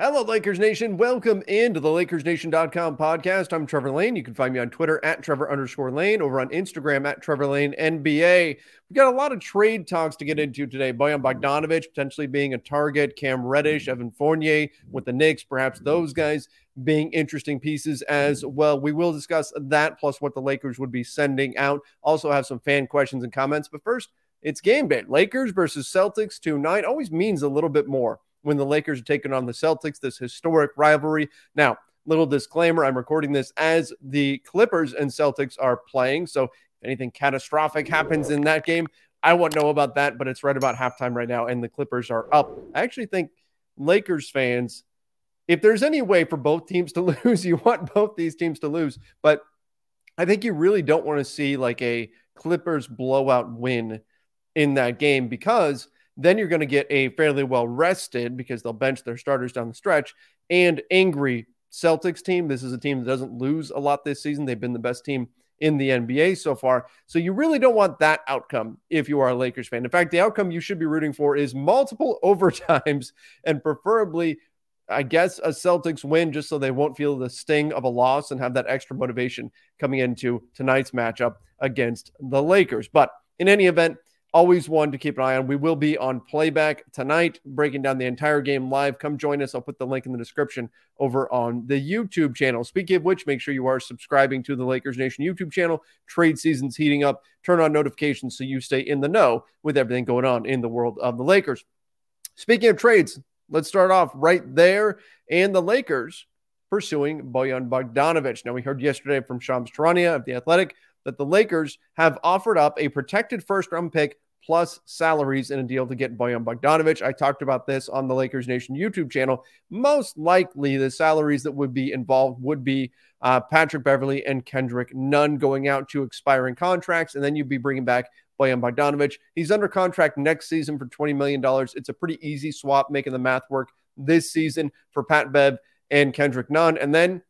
Hello, Lakers Nation. Welcome into the LakersNation.com podcast. I'm Trevor Lane. You can find me on Twitter at Trevor underscore Lane, over on Instagram at Trevor Lane NBA. We've got a lot of trade talks to get into today. Bojan Bogdanovic potentially being a target, Cam Reddish, Evan Fournier with the Knicks, perhaps those guys being interesting pieces as well. We will discuss that plus what the Lakers would be sending out. Also have some fan questions and comments. But first, it's game day. Lakers versus Celtics tonight always means a little bit more when the Lakers are taking on the Celtics, this historic rivalry. Now, little disclaimer I'm recording this as the Clippers and Celtics are playing. So if anything catastrophic happens in that game, I won't know about that, but it's right about halftime right now, and the Clippers are up. I actually think Lakers fans, if there's any way for both teams to lose, you want both these teams to lose. But I think you really don't want to see like a Clippers blowout win in that game because then you're going to get a fairly well rested because they'll bench their starters down the stretch and angry Celtics team. This is a team that doesn't lose a lot this season. They've been the best team in the NBA so far. So you really don't want that outcome if you are a Lakers fan. In fact, the outcome you should be rooting for is multiple overtimes and preferably I guess a Celtics win just so they won't feel the sting of a loss and have that extra motivation coming into tonight's matchup against the Lakers. But in any event, always one to keep an eye on. We will be on playback tonight, breaking down the entire game live. Come join us. I'll put the link in the description over on the YouTube channel. Speaking of which, make sure you are subscribing to the Lakers Nation YouTube channel. Trade season's heating up. Turn on notifications so you stay in the know with everything going on in the world of the Lakers. Speaking of trades, let's start off right there. And the Lakers pursuing Bojan Bogdanovic. Now, we heard yesterday from Shams Charania of The Athletic that the Lakers have offered up a protected first round pick plus salaries in a deal to get Bojan Bogdanovic. I talked about this on the Lakers Nation YouTube channel. Most likely, the salaries that would be involved would be uh, Patrick Beverley and Kendrick Nunn going out to expiring contracts, and then you'd be bringing back Bojan Bogdanovic. He's under contract next season for $20 million. It's a pretty easy swap, making the math work this season for Pat Bev and Kendrick Nunn. And then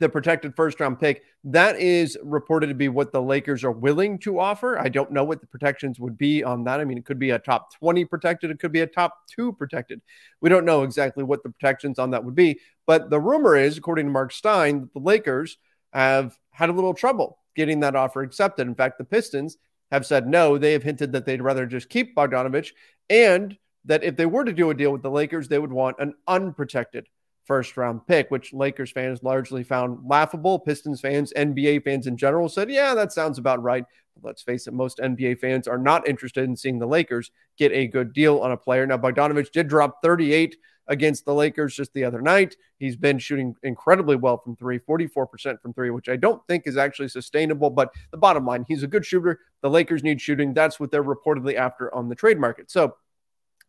the protected first round pick. That is reported to be what the Lakers are willing to offer. I don't know what the protections would be on that. I mean, it could be a top 20 protected, it could be a top two protected. We don't know exactly what the protections on that would be. But the rumor is, according to Mark Stein, that the Lakers have had a little trouble getting that offer accepted. In fact, the Pistons have said no. They have hinted that they'd rather just keep Bogdanovic and that if they were to do a deal with the Lakers, they would want an unprotected first round pick, which Lakers fans largely found laughable. Pistons fans, NBA fans in general said, yeah, that sounds about right. But let's face it, most NBA fans are not interested in seeing the Lakers get a good deal on a player. Now, Bogdanovic did drop 38 against the Lakers just the other night. He's been shooting incredibly well from three, 44% from three, which I don't think is actually sustainable. But the bottom line, he's a good shooter. The Lakers need shooting. That's what they're reportedly after on the trade market. So,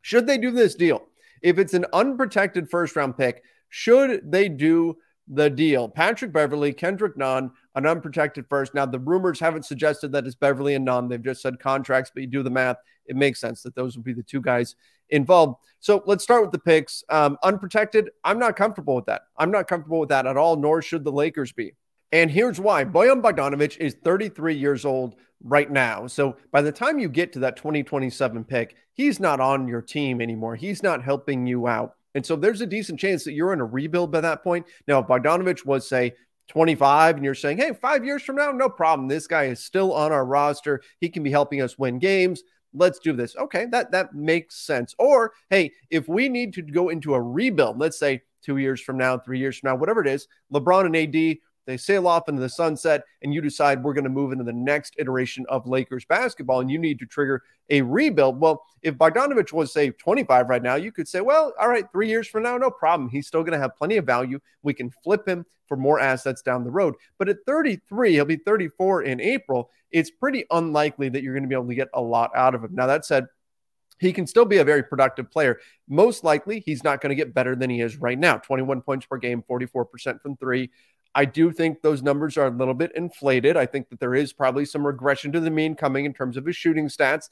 should they do this deal? If it's an unprotected first round pick, should they do the deal? Patrick Beverley, Kendrick Nunn, an unprotected first. Now, the rumors haven't suggested that it's Beverley and Nunn. They've just said contracts, but you do the math. It makes sense that those would be the two guys involved. So let's start with the picks. Um, unprotected, I'm not comfortable with that. I'm not comfortable with that at all, nor should the Lakers be. And here's why Bojan Bogdanovic is 33 years old right now. So by the time you get to that 2027 pick, he's not on your team anymore. He's not helping you out. And so there's a decent chance that you're in a rebuild by that point. Now, if Bogdanovic was, say, 25 and you're saying, hey, five years from now, no problem. This guy is still on our roster. He can be helping us win games. Let's do this. Okay, that that makes sense. Or hey, if we need to go into a rebuild, let's say two years from now, three years from now, whatever it is, LeBron and AD they sail off into the sunset, and you decide we're going to move into the next iteration of Lakers basketball, and you need to trigger a rebuild. Well, if Bogdanovic was, say, 25 right now, you could say, well, all right, three years from now, no problem. He's still going to have plenty of value. We can flip him for more assets down the road. But at 33, he'll be 34 in April. It's pretty unlikely that you're going to be able to get a lot out of him. Now, that said, he can still be a very productive player. Most likely, he's not going to get better than he is right now 21 points per game, 44% from three. I do think those numbers are a little bit inflated. I think that there is probably some regression to the mean coming in terms of his shooting stats.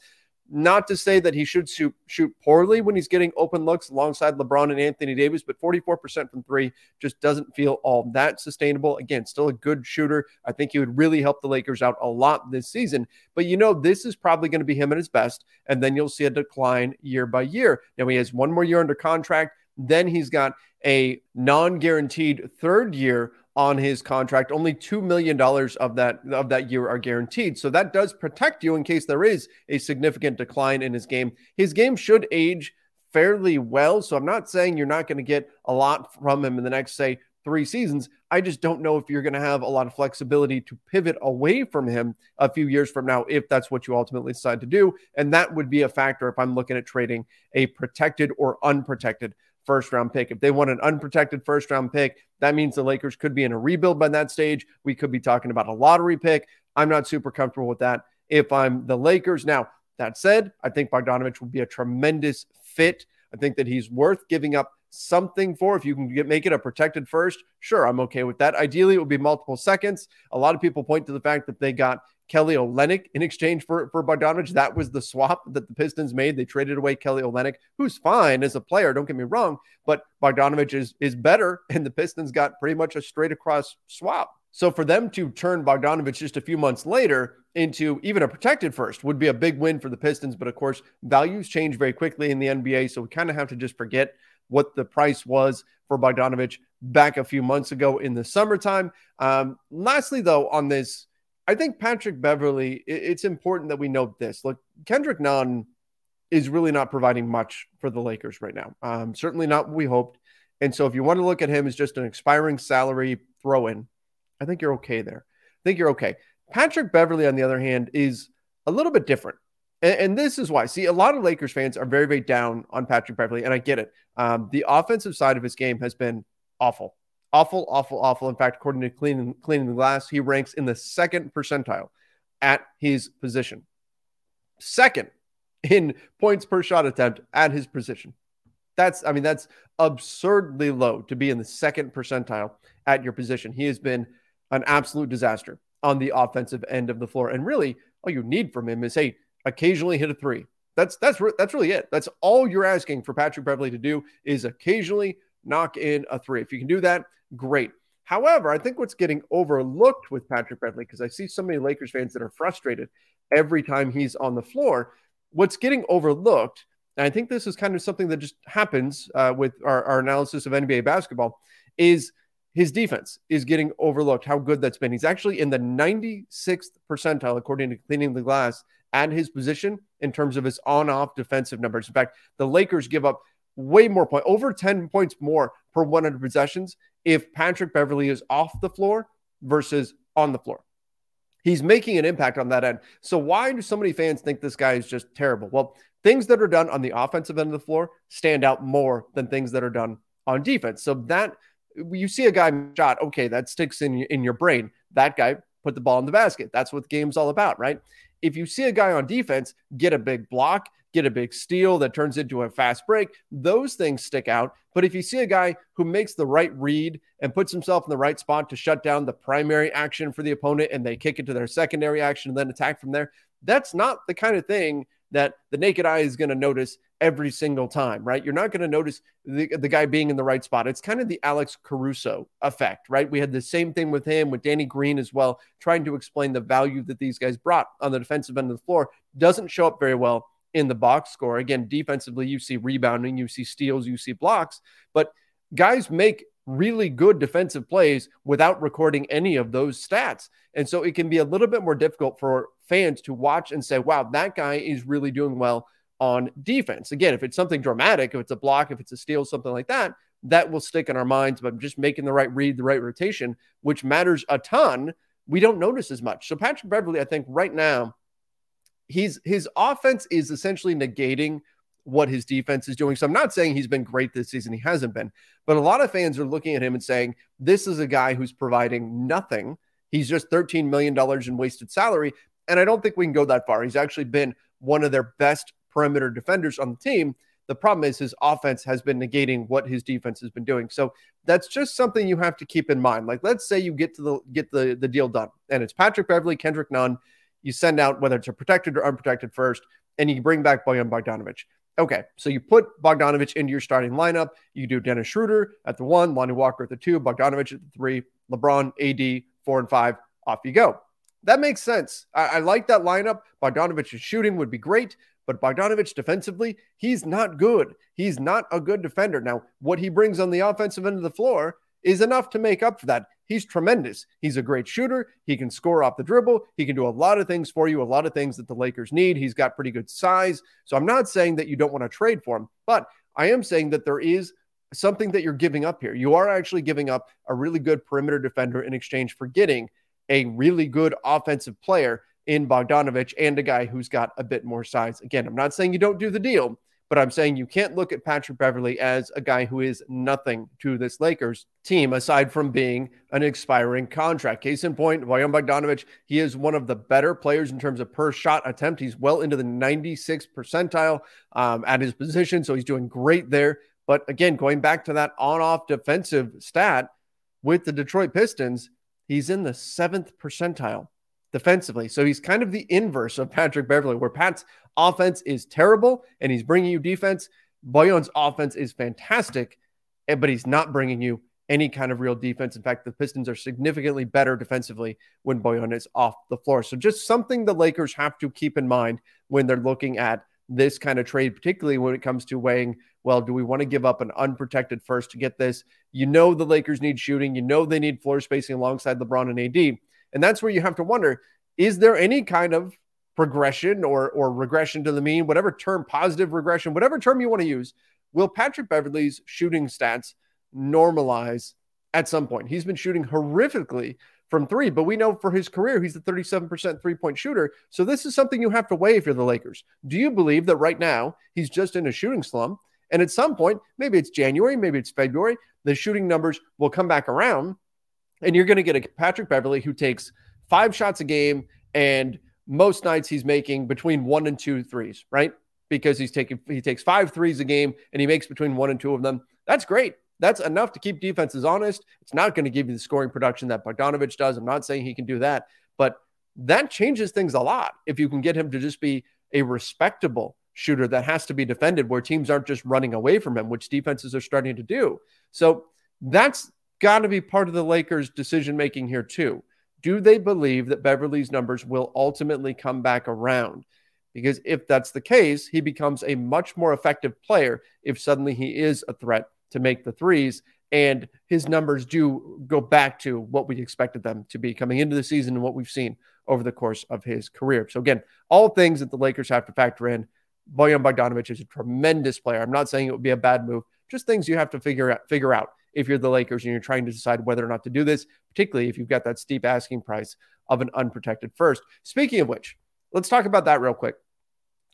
Not to say that he should shoot, shoot poorly when he's getting open looks alongside LeBron and Anthony Davis, but 44% from three just doesn't feel all that sustainable. Again, still a good shooter. I think he would really help the Lakers out a lot this season. But you know, this is probably going to be him at his best, and then you'll see a decline year by year. Now he has one more year under contract. Then he's got a non guaranteed third year on his contract. Only $2 million of that of that year are guaranteed. So that does protect you in case there is a significant decline in his game. His game should age fairly well. So I'm not saying you're not going to get a lot from him in the next, say, three seasons. I just don't know if you're going to have a lot of flexibility to pivot away from him a few years from now, if that's what you ultimately decide to do. And that would be a factor if I'm looking at trading a protected or unprotected first round pick. If they want an unprotected first round pick, that means the Lakers could be in a rebuild by that stage. We could be talking about a lottery pick. I'm not super comfortable with that if I'm the Lakers. Now, that said, I think Bogdanovic would be a tremendous fit. I think that he's worth giving up something for. If you can get, make it a protected first, sure, I'm okay with that. Ideally, it would be multiple seconds. A lot of people point to the fact that they got Kelly Olynyk in exchange for, for Bogdanovic. That was the swap that the Pistons made. They traded away Kelly Olynyk, who's fine as a player, don't get me wrong, but Bogdanovic is, is better, and the Pistons got pretty much a straight across swap. So for them to turn Bogdanovic just a few months later into even a protected first would be a big win for the Pistons. But of course, values change very quickly in the NBA. So we kind of have to just forget what the price was for Bogdanovic back a few months ago in the summertime. Um, lastly, though, on this I think Patrick Beverley, it's important that we note this. Look, Kendrick Nunn is really not providing much for the Lakers right now. Um, certainly not what we hoped. And so if you want to look at him as just an expiring salary throw in, I think you're okay there. I think you're okay. Patrick Beverley, on the other hand, is a little bit different. And, and this is why. See, a lot of Lakers fans are very, very down on Patrick Beverley, and I get it. Um, the offensive side of his game has been awful. Awful, awful, awful. In fact, according to cleaning, cleaning the glass, he ranks in the second percentile at his position. Second in points per shot attempt at his position. That's, I mean, that's absurdly low to be in the second percentile at your position. He has been an absolute disaster on the offensive end of the floor. And really, all you need from him is, hey, occasionally hit a three. That's that's that's really it. That's all you're asking for Patrick Beverley to do is occasionally knock in a three. If you can do that, great. However, I think what's getting overlooked with Patrick Beverley, because I see so many Lakers fans that are frustrated every time he's on the floor, what's getting overlooked, and I think this is kind of something that just happens uh, with our, our analysis of NBA basketball, is his defense is getting overlooked, how good that's been. He's actually in the 96th percentile, according to Cleaning the Glass, at his position in terms of his on off defensive numbers. In fact, the Lakers give up way more point, over 10 points more per 100 possessions if Patrick Beverley is off the floor versus on the floor. He's making an impact on that end. So why do so many fans think this guy is just terrible? Well, things that are done on the offensive end of the floor stand out more than things that are done on defense. So that you see a guy shot, okay, that sticks in in your brain. That guy put the ball in the basket. That's what the game's all about, right? If you see a guy on defense get a big block, get a big steal that turns into a fast break. Those things stick out. But if you see a guy who makes the right read and puts himself in the right spot to shut down the primary action for the opponent and they kick it to their secondary action and then attack from there, that's not the kind of thing that the naked eye is going to notice every single time, right? You're not going to notice the, the guy being in the right spot. It's kind of the Alex Caruso effect, right? We had the same thing with him, with Danny Green as well, trying to explain the value that these guys brought on the defensive end of the floor. Doesn't show up very well in the box score. Again, defensively, you see rebounding, you see steals, you see blocks, but guys make really good defensive plays without recording any of those stats. And so it can be a little bit more difficult for fans to watch and say, wow, that guy is really doing well on defense. Again, if it's something dramatic, if it's a block, if it's a steal, something like that, that will stick in our minds. But just making the right read, the right rotation, which matters a ton, we don't notice as much. So Patrick Beverley, I think right now, he's his offense is essentially negating what his defense is doing. So I'm not saying he's been great this season. He hasn't been. But a lot of fans are looking at him and saying, this is a guy who's providing nothing. He's just $13 million in wasted salary. And I don't think we can go that far. He's actually been one of their best perimeter defenders on the team. The problem is his offense has been negating what his defense has been doing. So that's just something you have to keep in mind. Like let's say you get to the get the, the deal done and it's Patrick Beverley, Kendrick Nunn. You send out whether it's a protected or unprotected first, and you bring back Bojan Bogdanovic. Okay, so you put Bogdanovic into your starting lineup. You do Dennis Schroeder at the one, Lonnie Walker at the two, Bogdanovic at the three, LeBron, AD, four and five. Off you go. That makes sense. I, I like that lineup. Bogdanovic's shooting would be great, but Bogdanovic defensively, he's not good. He's not a good defender. Now, what he brings on the offensive end of the floor is enough to make up for that. He's tremendous. He's a great shooter. He can score off the dribble. He can do a lot of things for you, a lot of things that the Lakers need. He's got pretty good size. So I'm not saying that you don't want to trade for him, but I am saying that there is something that you're giving up here. You are actually giving up a really good perimeter defender in exchange for getting a really good offensive player in Bogdanovic and a guy who's got a bit more size. Again, I'm not saying you don't do the deal, but I'm saying you can't look at Patrick Beverley as a guy who is nothing to this Lakers team aside from being an expiring contract. Case in point, Bojan Bogdanovic, he is one of the better players in terms of per shot attempt. He's well into the 96th percentile um, at his position, so he's doing great there. But again, going back to that on off defensive stat with the Detroit Pistons, he's in the seventh percentile defensively. So he's kind of the inverse of Patrick Beverley, where Pat's offense is terrible and he's bringing you defense. Bojan's offense is fantastic, eh, but he's not bringing you any kind of real defense. In fact, the Pistons are significantly better defensively when Bojan is off the floor. So just something the Lakers have to keep in mind when they're looking at this kind of trade, particularly when it comes to weighing, well, do we want to give up an unprotected first to get this? You know, the Lakers need shooting. You know, they need floor spacing alongside LeBron and AD. And that's where you have to wonder is there any kind of progression or, or regression to the mean, whatever term, positive regression, whatever term you want to use? Will Patrick Beverley's shooting stats normalize at some point? He's been shooting horrifically from three, but we know for his career, he's a 37% three point shooter. So this is something you have to weigh if you're the Lakers. Do you believe that right now he's just in a shooting slump? And at some point, maybe it's January, maybe it's February, the shooting numbers will come back around and you're going to get a Patrick Beverley who takes five shots a game and most nights he's making between one and two threes, right? Because he's taking he takes five threes a game and he makes between one and two of them. That's great. That's enough to keep defenses honest. It's not going to give you the scoring production that Bogdanovic does. I'm not saying he can do that, but that changes things a lot if you can get him to just be a respectable shooter that has to be defended where teams aren't just running away from him, which defenses are starting to do. So that's got to be part of the Lakers' decision making here, too. Do they believe that Beverley's numbers will ultimately come back around? Because if that's the case, he becomes a much more effective player if suddenly he is a threat to make the threes and his numbers do go back to what we expected them to be coming into the season and what we've seen over the course of his career. So again, all things that the Lakers have to factor in. Bojan Bogdanovic is a tremendous player. I'm not saying it would be a bad move, just things you have to figure out figure out if you're the Lakers and you're trying to decide whether or not to do this, particularly if you've got that steep asking price of an unprotected first. Speaking of which, let's talk about that real quick.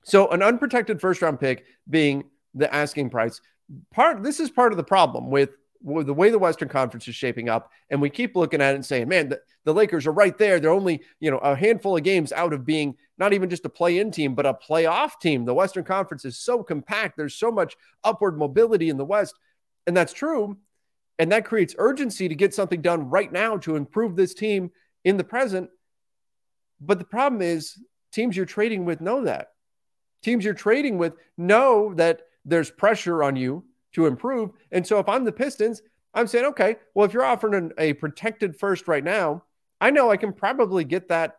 So, an unprotected first round pick being the asking price, part this is part of the problem with, with the way the Western Conference is shaping up, and we keep looking at it and saying, "Man, the, the Lakers are right there. They're only you know a handful of games out of being not even just a play-in team, but a playoff team. The Western Conference is so compact. There's so much upward mobility in the West, and that's true. And that creates urgency to get something done right now to improve this team in the present. But the problem is, teams you're trading with know that. Teams you're trading with know that there's pressure on you to improve. And so if I'm the Pistons, I'm saying, okay, well, if you're offering an, a protected first right now, I know I can probably get that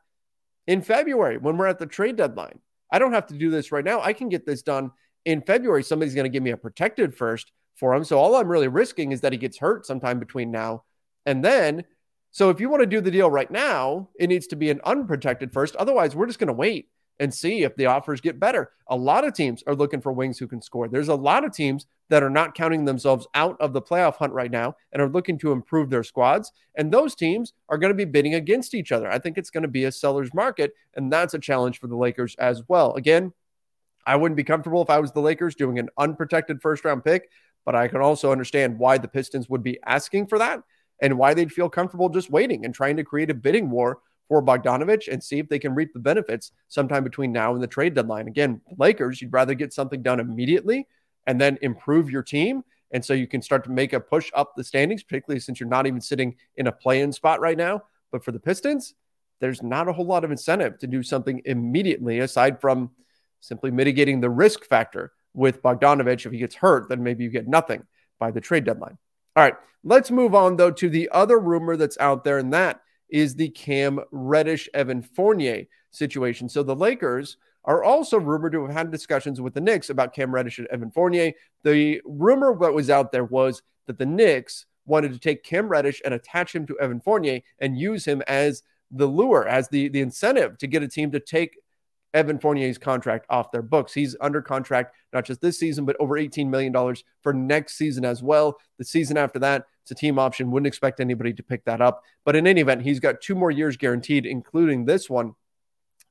in February when we're at the trade deadline. I don't have to do this right now. I can get this done in February. Somebody's going to give me a protected first for him. So all I'm really risking is that he gets hurt sometime between now and then. So if you want to do the deal right now, it needs to be an unprotected first. Otherwise, we're just going to wait and see if the offers get better. A lot of teams are looking for wings who can score. There's a lot of teams that are not counting themselves out of the playoff hunt right now and are looking to improve their squads. And those teams are going to be bidding against each other. I think it's going to be a seller's market. And that's a challenge for the Lakers as well. Again, I wouldn't be comfortable if I was the Lakers doing an unprotected first round pick, but I can also understand why the Pistons would be asking for that and why they'd feel comfortable just waiting and trying to create a bidding war for Bogdanovic and see if they can reap the benefits sometime between now and the trade deadline. Again, Lakers, you'd rather get something done immediately and then improve your team. And so you can start to make a push up the standings, particularly since you're not even sitting in a play in spot right now. But for the Pistons, there's not a whole lot of incentive to do something immediately aside from simply mitigating the risk factor with Bogdanovic. If he gets hurt, then maybe you get nothing by the trade deadline. All right, let's move on though to the other rumor that's out there, and that is the Cam Reddish Evan Fournier situation. So the Lakers are also rumored to have had discussions with the Knicks about Cam Reddish and Evan Fournier. The rumor that was out there was that the Knicks wanted to take Cam Reddish and attach him to Evan Fournier and use him as the lure, as the, the incentive to get a team to take Evan Fournier's contract off their books. He's under contract not just this season, but over $18 million for next season as well. The season after that, it's a team option. Wouldn't expect anybody to pick that up. But in any event, he's got two more years guaranteed, including this one.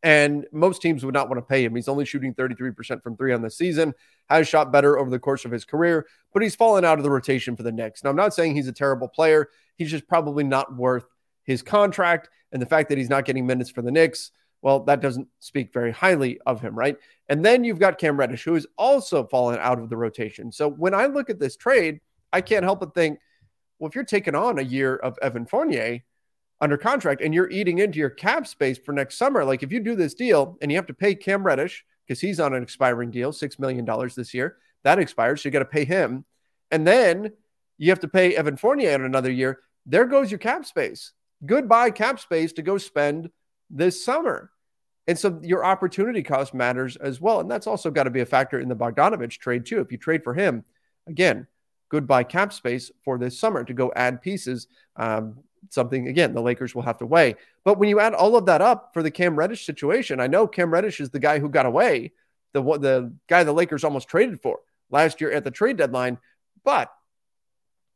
And most teams would not want to pay him. He's only shooting 33% from three on the season, has shot better over the course of his career, but he's fallen out of the rotation for the Knicks. Now, I'm not saying he's a terrible player. He's just probably not worth his contract. And the fact that he's not getting minutes for the Knicks well, that doesn't speak very highly of him, right? And then you've got Cam Reddish, who has also fallen out of the rotation. So when I look at this trade, I can't help but think, well, if you're taking on a year of Evan Fournier under contract and you're eating into your cap space for next summer, like if you do this deal and you have to pay Cam Reddish because he's on an expiring deal, $6 million this year, that expires. So you got to pay him. And then you have to pay Evan Fournier in another year. There goes your cap space. Goodbye cap space to go spend this summer. And so your opportunity cost matters as well. And that's also got to be a factor in the Bogdanovic trade, too. If you trade for him, again, goodbye cap space for this summer to go add pieces. Um, something, again, the Lakers will have to weigh. But when you add all of that up for the Cam Reddish situation, I know Cam Reddish is the guy who got away, the, the guy the Lakers almost traded for last year at the trade deadline, but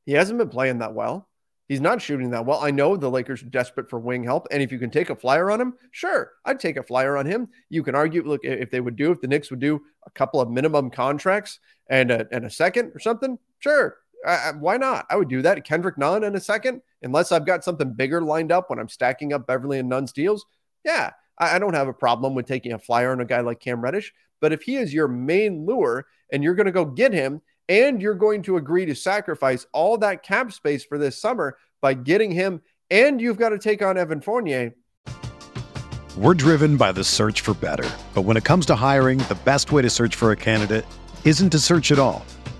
he hasn't been playing that well. He's not shooting that well. I know the Lakers are desperate for wing help. And if you can take a flyer on him, sure, I'd take a flyer on him. You can argue, look, if they would do, if the Knicks would do a couple of minimum contracts and a, and a second or something, sure. Why not? I would do that. Kendrick Nunn in a second, unless I've got something bigger lined up when I'm stacking up Beverley and Nunn's deals. Yeah, I, I don't have a problem with taking a flyer on a guy like Cam Reddish. But if he is your main lure and you're going to go get him and you're going to agree to sacrifice all that cap space for this summer by getting him, and you've got to take on Evan Fournier. We're driven by the search for better. But when it comes to hiring, the best way to search for a candidate isn't to search at all.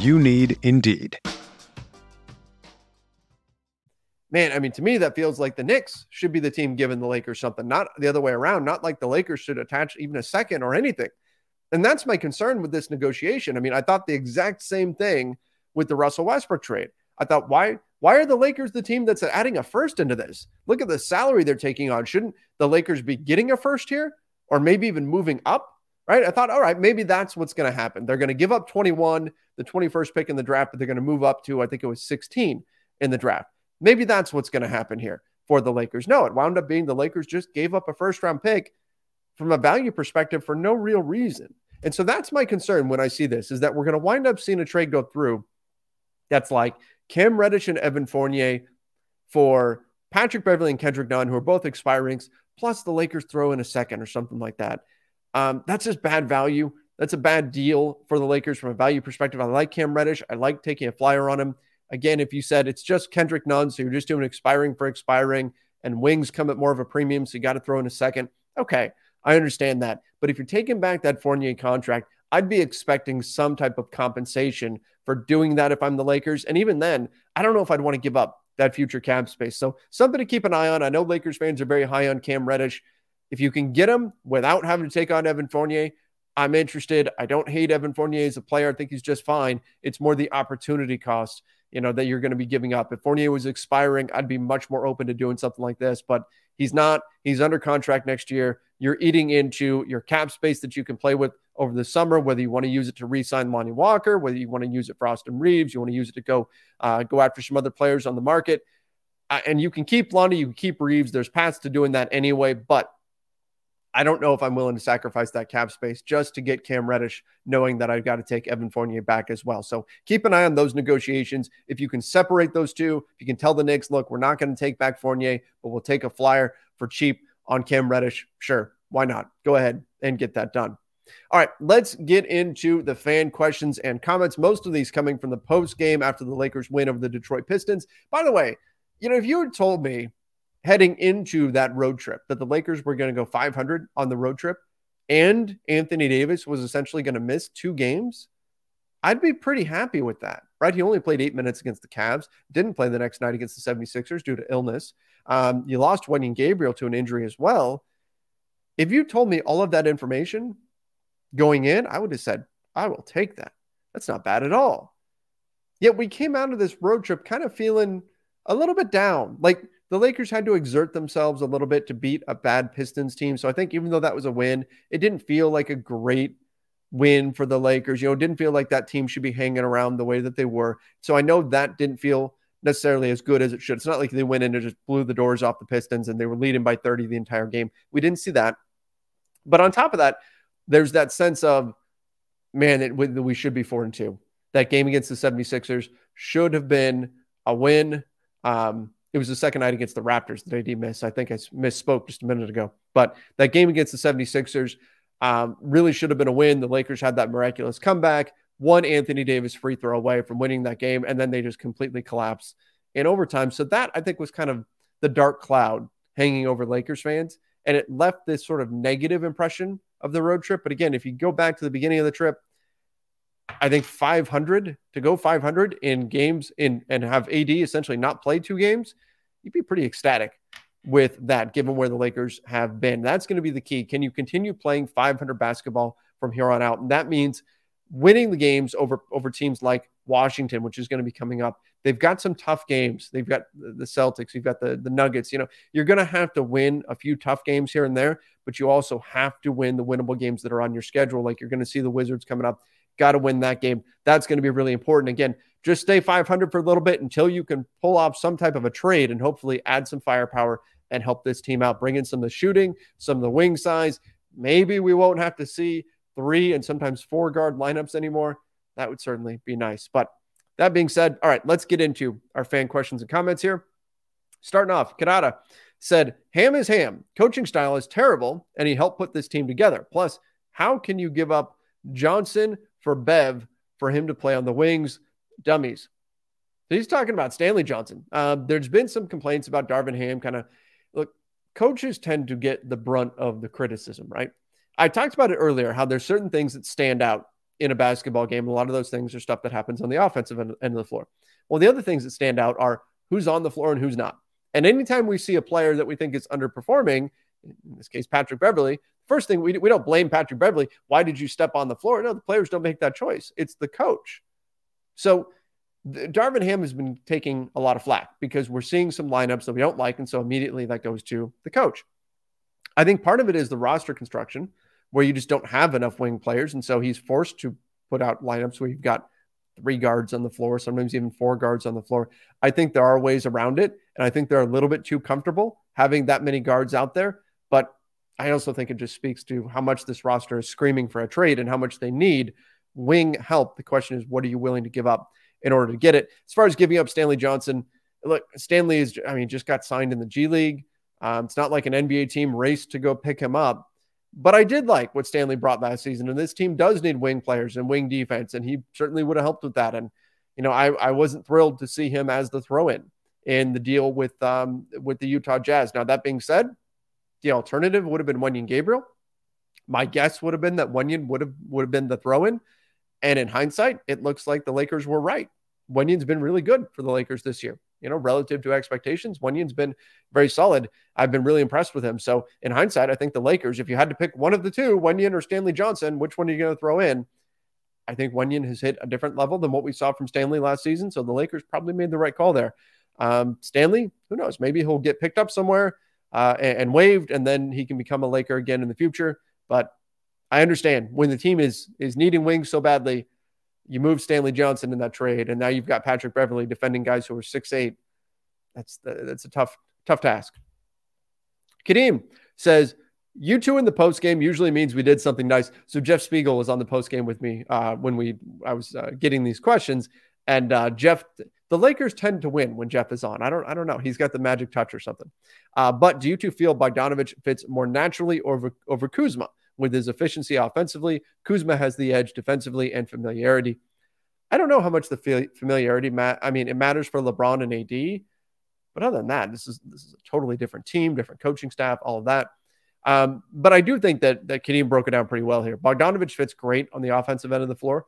You need Indeed. Man, I mean, to me, that feels like the Knicks should be the team giving the Lakers something, not the other way around. Not like the Lakers should attach even a second or anything. And that's my concern with this negotiation. I mean, I thought the exact same thing with the Russell Westbrook trade. I thought, why why are the Lakers the team that's adding a first into this? Look at the salary they're taking on. Shouldn't the Lakers be getting a first here or maybe even moving up right? I thought, all right, maybe that's what's going to happen. They're going to give up 21, the 21st pick in the draft, but they're going to move up to, I think it was 16 in the draft. Maybe that's what's going to happen here for the Lakers. No, it wound up being the Lakers just gave up a first round pick from a value perspective for no real reason. And so that's my concern when I see this is that we're going to wind up seeing a trade go through that's like Cam Reddish and Evan Fournier for Patrick Beverley and Kendrick Nunn, who are both expirings, plus the Lakers throw in a second or something like that. Um, that's just bad value. That's a bad deal for the Lakers from a value perspective. I like Cam Reddish. I like taking a flyer on him. Again, if you said it's just Kendrick Nunn, so you're just doing expiring for expiring, and wings come at more of a premium, so you got to throw in a second. Okay, I understand that. But if you're taking back that Fournier contract, I'd be expecting some type of compensation for doing that if I'm the Lakers. And even then, I don't know if I'd want to give up that future cap space. So something to keep an eye on. I know Lakers fans are very high on Cam Reddish. If you can get him without having to take on Evan Fournier, I'm interested. I don't hate Evan Fournier as a player. I think he's just fine. It's more the opportunity cost, you know, that you're going to be giving up. If Fournier was expiring, I'd be much more open to doing something like this. But he's not. He's under contract next year. You're eating into your cap space that you can play with over the summer, whether you want to use it to re-sign Lonnie Walker, whether you want to use it for Austin Reaves, you want to use it to go uh, go after some other players on the market. Uh, and you can keep Lonnie, you can keep Reaves. There's paths to doing that anyway, but I don't know if I'm willing to sacrifice that cap space just to get Cam Reddish, knowing that I've got to take Evan Fournier back as well. So keep an eye on those negotiations. If you can separate those two, if you can tell the Knicks, look, we're not going to take back Fournier, but we'll take a flyer for cheap on Cam Reddish. Sure, why not? Go ahead and get that done. All right, let's get into the fan questions and comments. Most of these coming from the post game after the Lakers win over the Detroit Pistons. By the way, you know, if you had told me heading into that road trip that the Lakers were going to go 500 on the road trip and Anthony Davis was essentially going to miss two games, I'd be pretty happy with that, right? He only played eight minutes against the Cavs, didn't play the next night against the 76ers due to illness. Um, you lost Wenyen Gabriel to an injury as well. If you told me all of that information going in, I would have said, I will take that. That's not bad at all. Yet we came out of this road trip kind of feeling a little bit down. Like the Lakers had to exert themselves a little bit to beat a bad Pistons team. So I think even though that was a win, it didn't feel like a great win for the Lakers. You know, didn't feel like that team should be hanging around the way that they were. So I know that didn't feel necessarily as good as it should. It's not like they went in and just blew the doors off the Pistons and they were leading by 30 the entire game. We didn't see that. But on top of that, there's that sense of, man, it, we should be four and two. That game against the 76ers should have been a win. Um, it was the second night against the Raptors that AD missed. I think I misspoke just a minute ago. But that game against the 76ers um, really should have been a win. The Lakers had that miraculous comeback, one Anthony Davis free throw away from winning that game, and then they just completely collapsed in overtime. So that I think was kind of the dark cloud hanging over Lakers fans. And it left this sort of negative impression of the road trip. But again, if you go back to the beginning of the trip, I think 500 to go 500 in games in and have AD essentially not play two games, you'd be pretty ecstatic with that, given where the Lakers have been. That's going to be the key. Can you continue playing 500 basketball from here on out? And that means winning the games over over teams like Washington, which is going to be coming up. They've got some tough games. They've got the Celtics. You've got the the Nuggets. You know, you're going to have to win a few tough games here and there, but you also have to win the winnable games that are on your schedule. Like you're going to see the Wizards coming up. Got to win that game. That's going to be really important. Again, just stay 500 for a little bit until you can pull off some type of a trade and hopefully add some firepower and help this team out. Bring in some of the shooting, some of the wing size. Maybe we won't have to see three and sometimes four guard lineups anymore. That would certainly be nice. But that being said, all right, let's get into our fan questions and comments here. Starting off, Kadada said, Ham is ham. Coaching style is terrible, and he helped put this team together. Plus, how can you give up Johnson for Bev for him to play on the wings? Dummies. He's talking about Stanley Johnson. Uh, there's been some complaints about Darvin Ham. Kind of look, coaches tend to get the brunt of the criticism, right? I talked about it earlier how there's certain things that stand out in a basketball game. A lot of those things are stuff that happens on the offensive end of the floor. Well, the other things that stand out are who's on the floor and who's not. And anytime we see a player that we think is underperforming, in this case, Patrick Beverley, first thing we, we don't blame Patrick Beverley. Why did you step on the floor? No, the players don't make that choice. It's the coach. So Darvin Ham has been taking a lot of flack because we're seeing some lineups that we don't like. And so immediately that goes to the coach. I think part of it is the roster construction where you just don't have enough wing players. And so he's forced to put out lineups where you've got three guards on the floor, sometimes even four guards on the floor. I think there are ways around it. And I think they're a little bit too comfortable having that many guards out there. I also think it just speaks to how much this roster is screaming for a trade and how much they need wing help. The question is, what are you willing to give up in order to get it? As far as giving up Stanley Johnson, look, Stanley is, I mean, just got signed in the G League. Um, it's not like an NBA team raced to go pick him up. But I did like what Stanley brought last season. And this team does need wing players and wing defense. And he certainly would have helped with that. And, you know, I, I wasn't thrilled to see him as the throw in in the deal with um, with the Utah Jazz. Now, that being said, the alternative would have been Wenyen Gabriel. My guess would have been that Wenyen would have would have been the throw in. And in hindsight, it looks like the Lakers were right. Wenyen's been really good for the Lakers this year you know, relative to expectations. Wenyen's been very solid. I've been really impressed with him. So in hindsight, I think the Lakers, if you had to pick one of the two, Wenyen or Stanley Johnson, which one are you going to throw in? I think Wenyen has hit a different level than what we saw from Stanley last season. So the Lakers probably made the right call there. Um, Stanley, who knows? Maybe he'll get picked up somewhere uh, and, waived, and then he can become a Laker again in the future. But I understand when the team is is needing wings so badly, you move Stanley Johnson in that trade, and now you've got Patrick Beverley defending guys who are six eight. That's that's a tough tough task. Kadeem says you two in the post game usually means we did something nice. So Jeff Spiegel was on the post game with me uh, when we I was uh, getting these questions, and uh, Jeff, the Lakers tend to win when Jeff is on. I don't I don't know. He's got the magic touch or something. Uh, but do you two feel Bogdanovic fits more naturally over over Kuzma? with his efficiency offensively. Kuzma has the edge defensively and familiarity. I don't know how much the familiarity, ma- I mean, it matters for LeBron and AD, but other than that, this is this is a totally different team, different coaching staff, all of that. Um, but I do think that that Kadeem broke it down pretty well here. Bogdanovic fits great on the offensive end of the floor.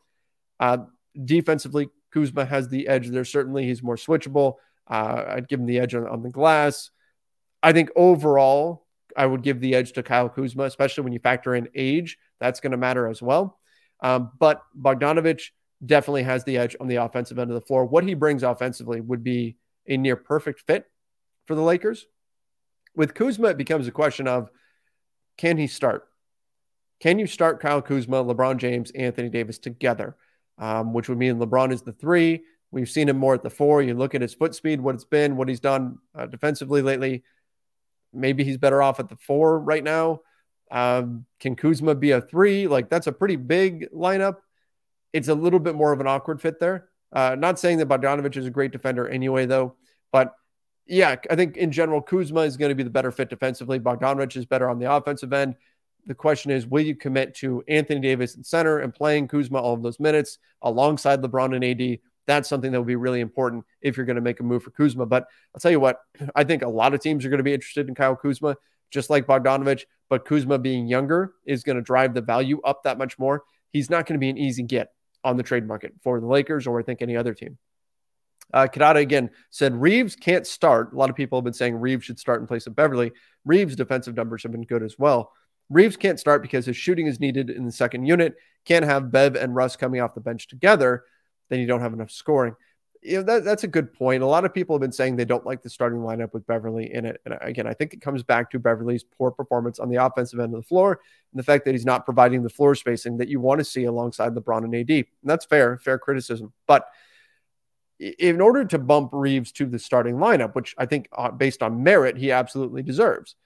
Uh, defensively, Kuzma has the edge there. Certainly, he's more switchable. Uh, I'd give him the edge on, on the glass. I think overall, I would give the edge to Kyle Kuzma, especially when you factor in age. That's going to matter as well. Um, but Bogdanovic definitely has the edge on the offensive end of the floor. What he brings offensively would be a near perfect fit for the Lakers. With Kuzma, it becomes a question of can he start? Can you start Kyle Kuzma, LeBron James, Anthony Davis together? Um, which would mean LeBron is the three. We've seen him more at the four. You look at his foot speed, what it's been, what he's done uh, defensively lately. Maybe he's better off at the four right now. Um, can Kuzma be a three? Like that's a pretty big lineup. It's a little bit more of an awkward fit there. Uh, not saying that Bogdanovic is a great defender anyway, though. But yeah, I think in general, Kuzma is going to be the better fit defensively. Bogdanovic is better on the offensive end. The question is, will you commit to Anthony Davis in center and playing Kuzma all of those minutes alongside LeBron and AD? that's something that will be really important if you're going to make a move for Kuzma. But I'll tell you what, I think a lot of teams are going to be interested in Kyle Kuzma, just like Bogdanovic. But Kuzma being younger is going to drive the value up that much more. He's not going to be an easy get on the trade market for the Lakers or I think any other team. Uh, Kadada again said Reaves can't start. A lot of people have been saying Reaves should start in place of Beverley. Reaves' defensive numbers have been good as well. Reaves can't start because his shooting is needed in the second unit. Can't have Bev and Russ coming off the bench together then you don't have enough scoring. You know, that, that's a good point. A lot of people have been saying they don't like the starting lineup with Beverley in it. And again, I think it comes back to Beverley's poor performance on the offensive end of the floor and the fact that he's not providing the floor spacing that you want to see alongside LeBron and AD. And that's fair, fair criticism. But in order to bump Reaves to the starting lineup, which I think uh, based on merit, he absolutely deserves.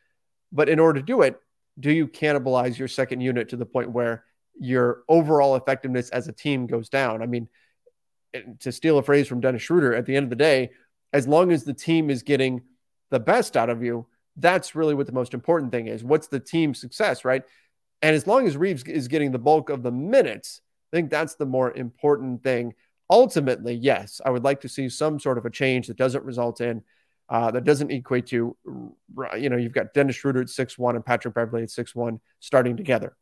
But in order to do it, do you cannibalize your second unit to the point where your overall effectiveness as a team goes down? I mean, to steal a phrase from Dennis Schroeder, at the end of the day, as long as the team is getting the best out of you, that's really what the most important thing is. What's the team success, right? And as long as Reaves is getting the bulk of the minutes, I think that's the more important thing. Ultimately, yes, I would like to see some sort of a change that doesn't result in, uh, that doesn't equate to, you know, you've got Dennis Schroeder at six one and Patrick Beverley at six one starting together.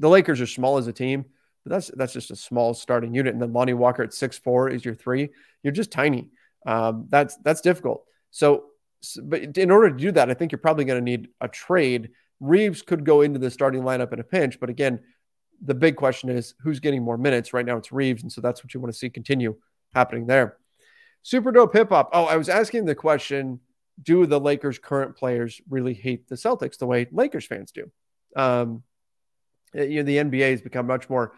The Lakers are small as a team. But that's that's just a small starting unit. And then Lonnie Walker at six four is your three. You're just tiny. Um, that's that's difficult. So, but in order to do that, I think you're probably going to need a trade. Reaves could go into the starting lineup in a pinch, but again, the big question is who's getting more minutes. Right now, it's Reaves, and so that's what you want to see continue happening there. Super dope hip hop. Oh, I was asking the question: Do the Lakers' current players really hate the Celtics the way Lakers fans do? Um, uh, you know, the NBA has become much more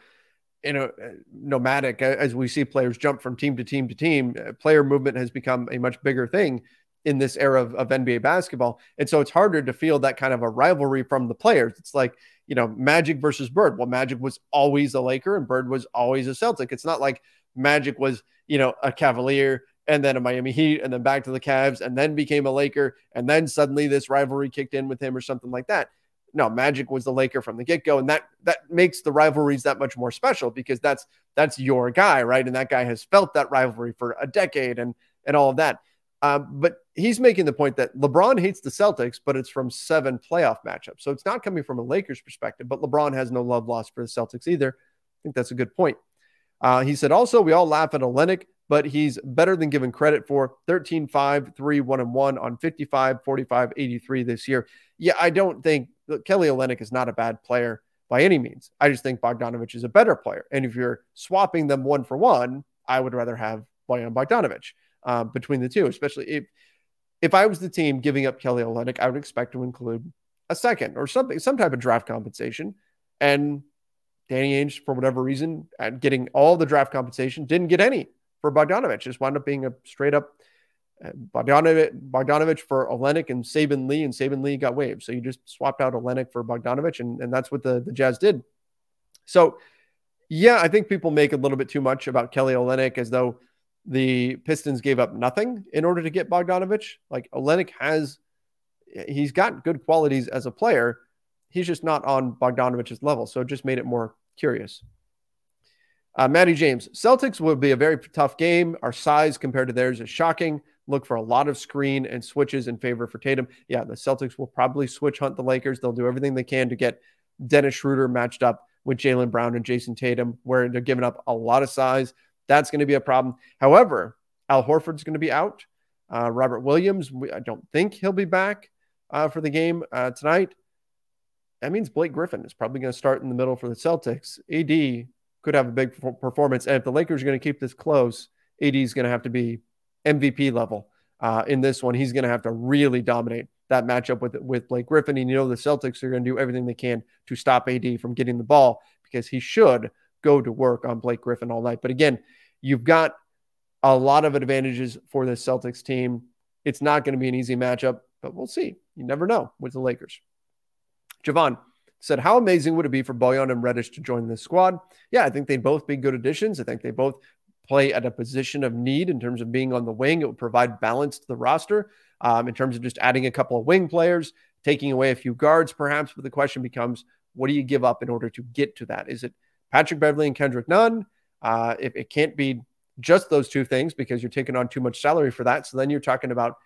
you know uh, nomadic as we see players jump from team to team to team. Uh, player movement has become a much bigger thing in this era of, of NBA basketball, and so it's harder to feel that kind of a rivalry from the players. It's like you know Magic versus Bird. Well, Magic was always a Laker, and Bird was always a Celtic. It's not like Magic was you know a Cavalier and then a Miami Heat, and then back to the Cavs, and then became a Laker, and then suddenly this rivalry kicked in with him or something like that. No, Magic was the Laker from the get go, and that that makes the rivalries that much more special because that's that's your guy, right? And that guy has felt that rivalry for a decade and and all of that. Um, but he's making the point that LeBron hates the Celtics, but it's from seven playoff matchups, so it's not coming from a Lakers perspective. But LeBron has no love lost for the Celtics either. I think that's a good point. Uh, he said also, we all laugh at Olynyk but he's better than given credit for. 13 5 3 1 and 1 on 55 45 83 this year. Yeah i don't think kelly Olynyk is not a bad player by any means. I just think bogdanovic is a better player. And if you're swapping them one for one i would rather have bojan bogdanovic uh, between the two especially if if i was the team giving up kelly Olynyk, i would expect to include a second or something some type of draft compensation. And danny ainge for whatever reason getting all the draft compensation didn't get any for Bogdanovic. Just wound up being a straight up uh, Bogdanovic, Bogdanovic for Olynyk and Saben Lee, and Saben Lee got waived. So you just swapped out Olynyk for Bogdanovic, and, and that's what the, the Jazz did. So, yeah, I think people make a little bit too much about Kelly Olynyk as though the Pistons gave up nothing in order to get Bogdanovic. Like Olynyk has, he's got good qualities as a player. He's just not on Bogdanovic's level. So it just made it more curious. Uh, James, Celtics will be a very tough game. Our size compared to theirs is shocking. Look for a lot of screen and switches in favor for Tatum. Yeah, the Celtics will probably switch hunt the Lakers. They'll do everything they can to get Dennis Schroeder matched up with Jaylen Brown and Jayson Tatum, where they're giving up a lot of size. That's going to be a problem. However, Al Horford's going to be out. Uh, Robert Williams, I don't think he'll be back uh, for the game uh, tonight. That means Blake Griffin is probably going to start in the middle for the Celtics. AD could have a big performance. And if the Lakers are going to keep this close, AD is going to have to be MVP level uh, in this one. He's going to have to really dominate that matchup with with Blake Griffin. And you know the Celtics are going to do everything they can to stop AD from getting the ball because he should go to work on Blake Griffin all night. But again, you've got a lot of advantages for the Celtics team. It's not going to be an easy matchup, but we'll see. You never know with the Lakers. Javon, said, How amazing would it be for Bojan and Reddish to join this squad? Yeah, I think they'd both be good additions. I think they both play at a position of need in terms of being on the wing. It would provide balance to the roster um, in terms of just adding a couple of wing players, taking away a few guards, perhaps. But the question becomes, what do you give up in order to get to that? Is it Patrick Beverley and Kendrick Nunn? Uh, if it can't be just those two things because you're taking on too much salary for that. So then you're talking about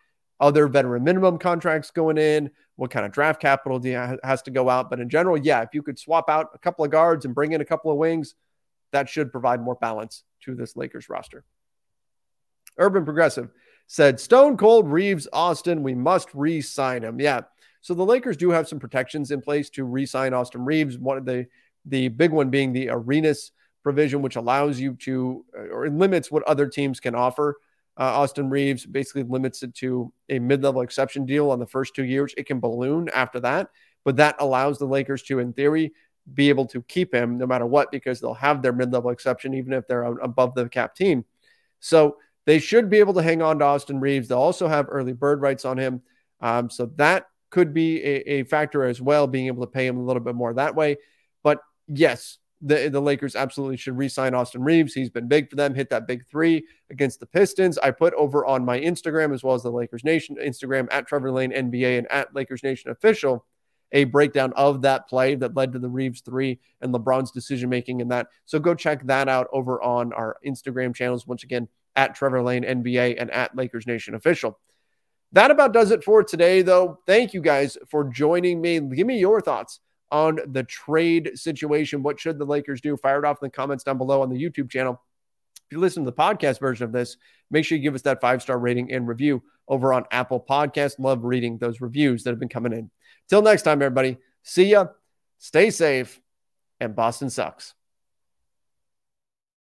other veteran minimum contracts going in, what kind of draft capital do you has to go out. But in general, yeah, if you could swap out a couple of guards and bring in a couple of wings, that should provide more balance to this Lakers roster. Urban Progressive said Stone Cold Reaves Austin, we must re-sign him. Yeah. So the Lakers do have some protections in place to re-sign Austin Reaves. One of the the big one being the Arenas provision, which allows you to or limits what other teams can offer uh, Austin Reaves basically limits it to a mid level exception deal on the first two years. It can balloon after that, but that allows the Lakers to, in theory, be able to keep him no matter what because they'll have their mid level exception even if they're above the cap team. So they should be able to hang on to Austin Reaves. They'll also have early bird rights on him. Um, so that could be a, a factor as well, being able to pay him a little bit more that way. But yes, the, the Lakers absolutely should re-sign Austin Reaves. He's been big for them, hit that big three against the Pistons. I put over on my Instagram as well as the Lakers Nation Instagram at Trevor Lane NBA and at Lakers Nation official a breakdown of that play that led to the Reaves three and LeBron's decision making in that. So go check that out over on our Instagram channels once again at Trevor Lane NBA and at Lakers Nation official. That about does it for today, though. Thank you guys for joining me. Give me your thoughts on the trade situation. What should the Lakers do? Fire it off in the comments down below on the YouTube channel. If you listen to the podcast version of this, make sure you give us that five star rating and review over on Apple Podcast. Love reading those reviews that have been coming in. Till next time, everybody. See ya. Stay safe. And Boston sucks.